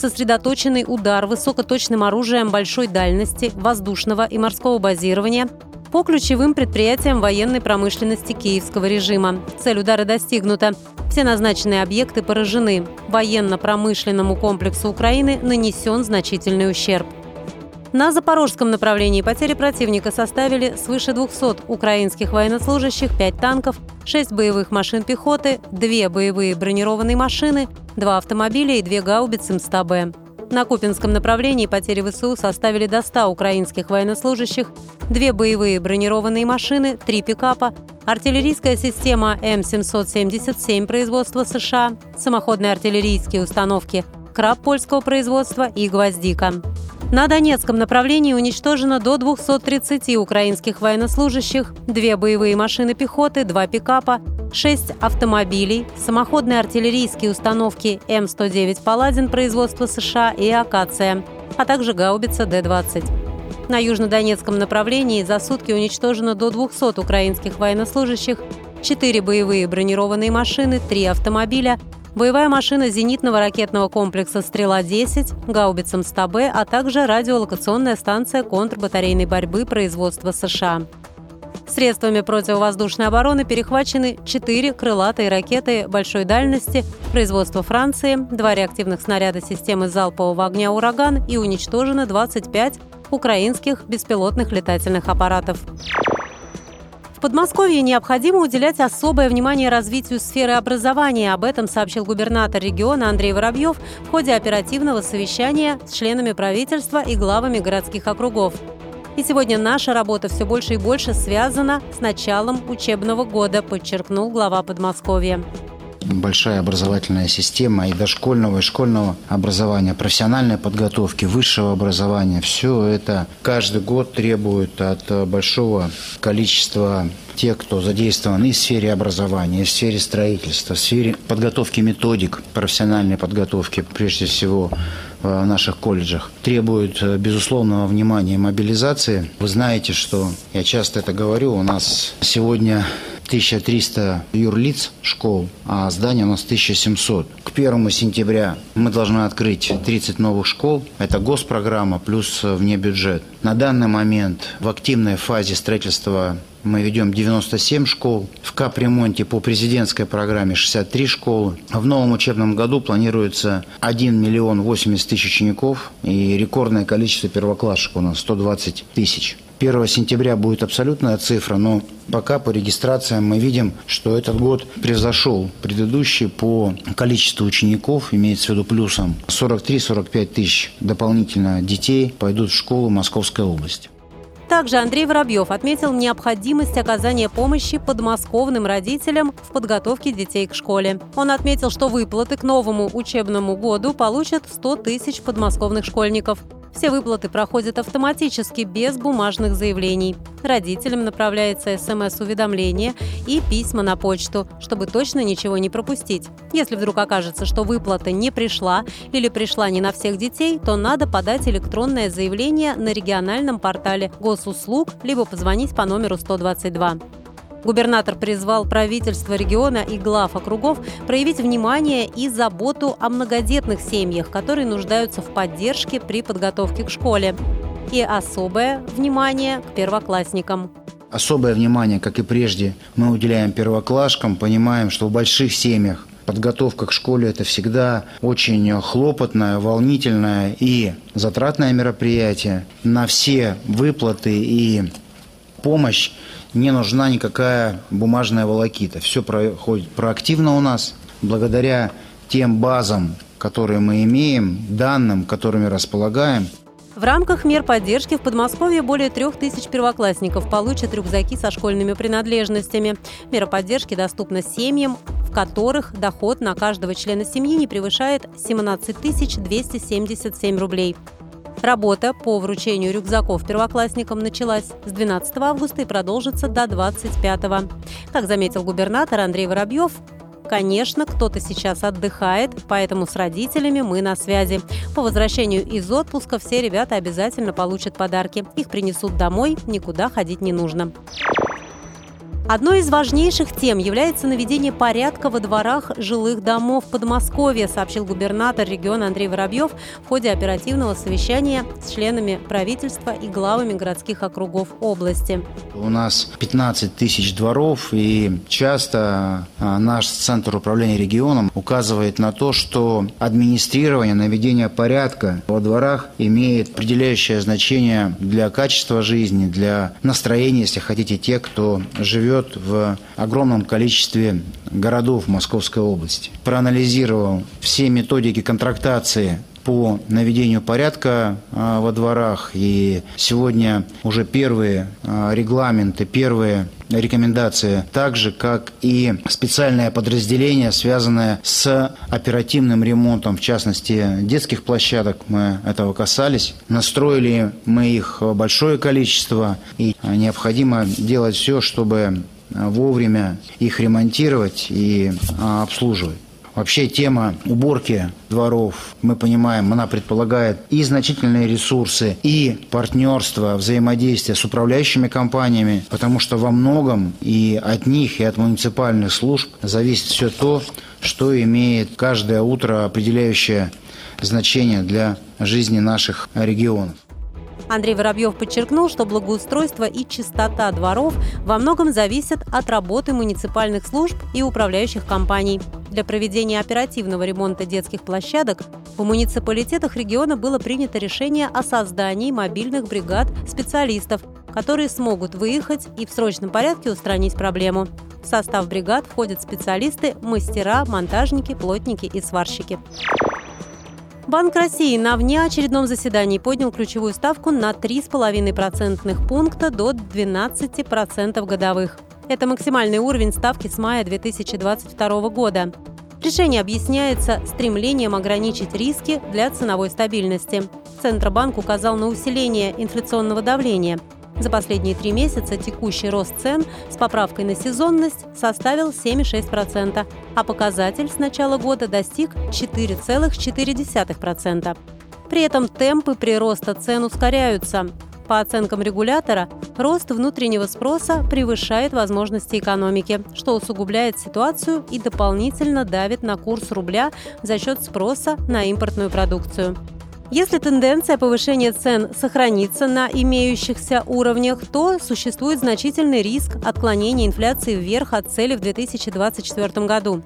сосредоточенный удар высокоточным оружием большой дальности, воздушного и морского базирования по ключевым предприятиям военной промышленности киевского режима. Цель удара достигнута. Все назначенные объекты поражены. Военно-промышленному комплексу Украины нанесен значительный ущерб. На запорожском направлении потери противника составили свыше 200 украинских военнослужащих, 5 танков, 6 боевых машин пехоты, 2 боевые бронированные машины, 2 автомобиля и 2 гаубицы МСТА-Б. На Купинском направлении потери ВСУ составили до 100 украинских военнослужащих, 2 боевые бронированные машины, 3 пикапа, артиллерийская система М777 производства США, самоходные артиллерийские установки «Краб» польского производства и «Гвоздика». На Донецком направлении уничтожено до 230 украинских военнослужащих, две боевые машины пехоты, два пикапа, шесть автомобилей, самоходные артиллерийские установки М-109 «Паладин» производства США и «Акация», а также гаубица Д-20. На южнодонецком направлении за сутки уничтожено до 200 украинских военнослужащих, четыре боевые бронированные машины, три автомобиля, боевая машина зенитного ракетного комплекса «Стрела-10», гаубица МСТА-Б, а также радиолокационная станция контрбатарейной борьбы производства США. Средствами противовоздушной обороны перехвачены четыре крылатые ракеты большой дальности производства Франции, два реактивных снаряда системы залпового огня «Ураган» и уничтожено 25 украинских беспилотных летательных аппаратов. В Подмосковье необходимо уделять особое внимание развитию сферы образования. Об этом сообщил губернатор региона Андрей Воробьев в ходе оперативного совещания с членами правительства и главами городских округов. И сегодня наша работа все больше и больше связана с началом учебного года, подчеркнул глава Подмосковья большая образовательная система и дошкольного, и школьного образования, профессиональной подготовки, высшего образования. Все это каждый год требует от большого количества тех, кто задействован и в сфере образования, и в сфере строительства, в сфере подготовки методик, профессиональной подготовки, прежде всего в наших колледжах, требует безусловного внимания и мобилизации. Вы знаете, что я часто это говорю, у нас сегодня 1300 юрлиц школ, а здание у нас 1700. К 1 сентября мы должны открыть 30 новых школ. Это госпрограмма плюс внебюджет. На данный момент в активной фазе строительства мы ведем 97 школ. В капремонте по президентской программе 63 школы. В новом учебном году планируется 1 миллион 80 тысяч учеников и рекордное количество первоклассников у нас 120 тысяч. 1 сентября будет абсолютная цифра, но пока по регистрациям мы видим, что этот год превзошел предыдущий по количеству учеников, имеется в виду плюсом 43-45 тысяч дополнительно детей пойдут в школу Московской области. Также Андрей Воробьев отметил необходимость оказания помощи подмосковным родителям в подготовке детей к школе. Он отметил, что выплаты к новому учебному году получат 100 тысяч подмосковных школьников. Все выплаты проходят автоматически, без бумажных заявлений. Родителям направляется СМС-уведомление и письма на почту, чтобы точно ничего не пропустить. Если вдруг окажется, что выплата не пришла или пришла не на всех детей, то надо подать электронное заявление на региональном портале госуслуг либо позвонить по номеру 122. Губернатор призвал правительство региона и глав округов проявить внимание и заботу о многодетных семьях, которые нуждаются в поддержке при подготовке к школе. И особое внимание к первоклассникам. Особое внимание, как и прежде, мы уделяем первоклашкам, понимаем, что в больших семьях подготовка к школе – это всегда очень хлопотное, волнительное и затратное мероприятие. На все выплаты и помощь не нужна никакая бумажная волокита. Все проходит проактивно у нас. Благодаря тем базам, которые мы имеем, данным, которыми располагаем. В рамках мер поддержки в Подмосковье более трех тысяч первоклассников получат рюкзаки со школьными принадлежностями. Мера поддержки доступна семьям, в которых доход на каждого члена семьи не превышает 17 277 рублей. Работа по вручению рюкзаков первоклассникам началась с 12 августа и продолжится до 25. Как заметил губернатор Андрей Воробьев, Конечно, кто-то сейчас отдыхает, поэтому с родителями мы на связи. По возвращению из отпуска все ребята обязательно получат подарки. Их принесут домой, никуда ходить не нужно. Одной из важнейших тем является наведение порядка во дворах жилых домов Подмосковья, сообщил губернатор региона Андрей Воробьев в ходе оперативного совещания с членами правительства и главами городских округов области. У нас 15 тысяч дворов, и часто а, наш Центр управления регионом указывает на то, что администрирование, наведение порядка во дворах имеет определяющее значение для качества жизни, для настроения, если хотите, тех, кто живет живет в огромном количестве городов Московской области. Проанализировал все методики контрактации по наведению порядка а, во дворах. И сегодня уже первые а, регламенты, первые рекомендации, так же, как и специальное подразделение, связанное с оперативным ремонтом, в частности, детских площадок, мы этого касались. Настроили мы их большое количество, и необходимо делать все, чтобы вовремя их ремонтировать и обслуживать. Вообще тема уборки дворов, мы понимаем, она предполагает и значительные ресурсы, и партнерство, взаимодействие с управляющими компаниями, потому что во многом и от них, и от муниципальных служб зависит все то, что имеет каждое утро определяющее значение для жизни наших регионов. Андрей Воробьев подчеркнул, что благоустройство и чистота дворов во многом зависят от работы муниципальных служб и управляющих компаний. Для проведения оперативного ремонта детских площадок в муниципалитетах региона было принято решение о создании мобильных бригад специалистов, которые смогут выехать и в срочном порядке устранить проблему. В состав бригад входят специалисты, мастера, монтажники, плотники и сварщики. Банк России на внеочередном заседании поднял ключевую ставку на 3,5% пункта до 12% годовых. Это максимальный уровень ставки с мая 2022 года. Решение объясняется стремлением ограничить риски для ценовой стабильности. Центробанк указал на усиление инфляционного давления – за последние три месяца текущий рост цен с поправкой на сезонность составил 7,6%, а показатель с начала года достиг 4,4%. При этом темпы прироста цен ускоряются. По оценкам регулятора, рост внутреннего спроса превышает возможности экономики, что усугубляет ситуацию и дополнительно давит на курс рубля за счет спроса на импортную продукцию. Если тенденция повышения цен сохранится на имеющихся уровнях, то существует значительный риск отклонения инфляции вверх от цели в 2024 году.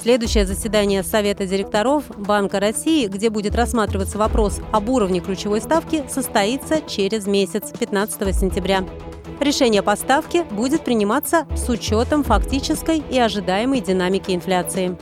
Следующее заседание Совета директоров Банка России, где будет рассматриваться вопрос об уровне ключевой ставки, состоится через месяц, 15 сентября. Решение по ставке будет приниматься с учетом фактической и ожидаемой динамики инфляции.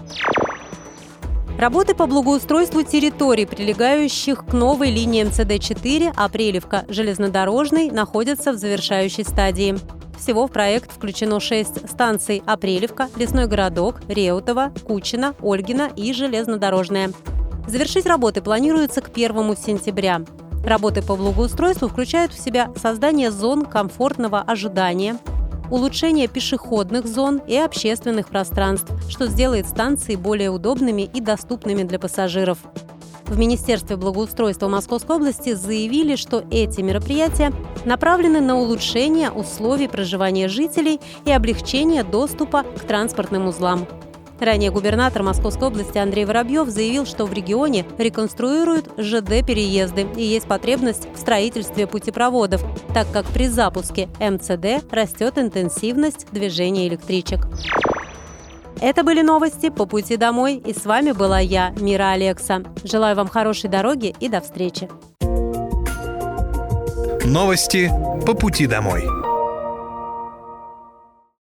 Работы по благоустройству территорий, прилегающих к новой линии МЦД-4 Апрелевка железнодорожной, находятся в завершающей стадии. Всего в проект включено шесть станций Апрелевка, Лесной городок, Реутова, Кучина, Ольгина и Железнодорожная. Завершить работы планируется к 1 сентября. Работы по благоустройству включают в себя создание зон комфортного ожидания, улучшение пешеходных зон и общественных пространств, что сделает станции более удобными и доступными для пассажиров. В Министерстве благоустройства Московской области заявили, что эти мероприятия направлены на улучшение условий проживания жителей и облегчение доступа к транспортным узлам. Ранее губернатор Московской области Андрей Воробьев заявил, что в регионе реконструируют ЖД-переезды и есть потребность в строительстве путепроводов, так как при запуске МЦД растет интенсивность движения электричек. Это были новости по пути домой, и с вами была я, Мира Алекса. Желаю вам хорошей дороги и до встречи. Новости по пути домой.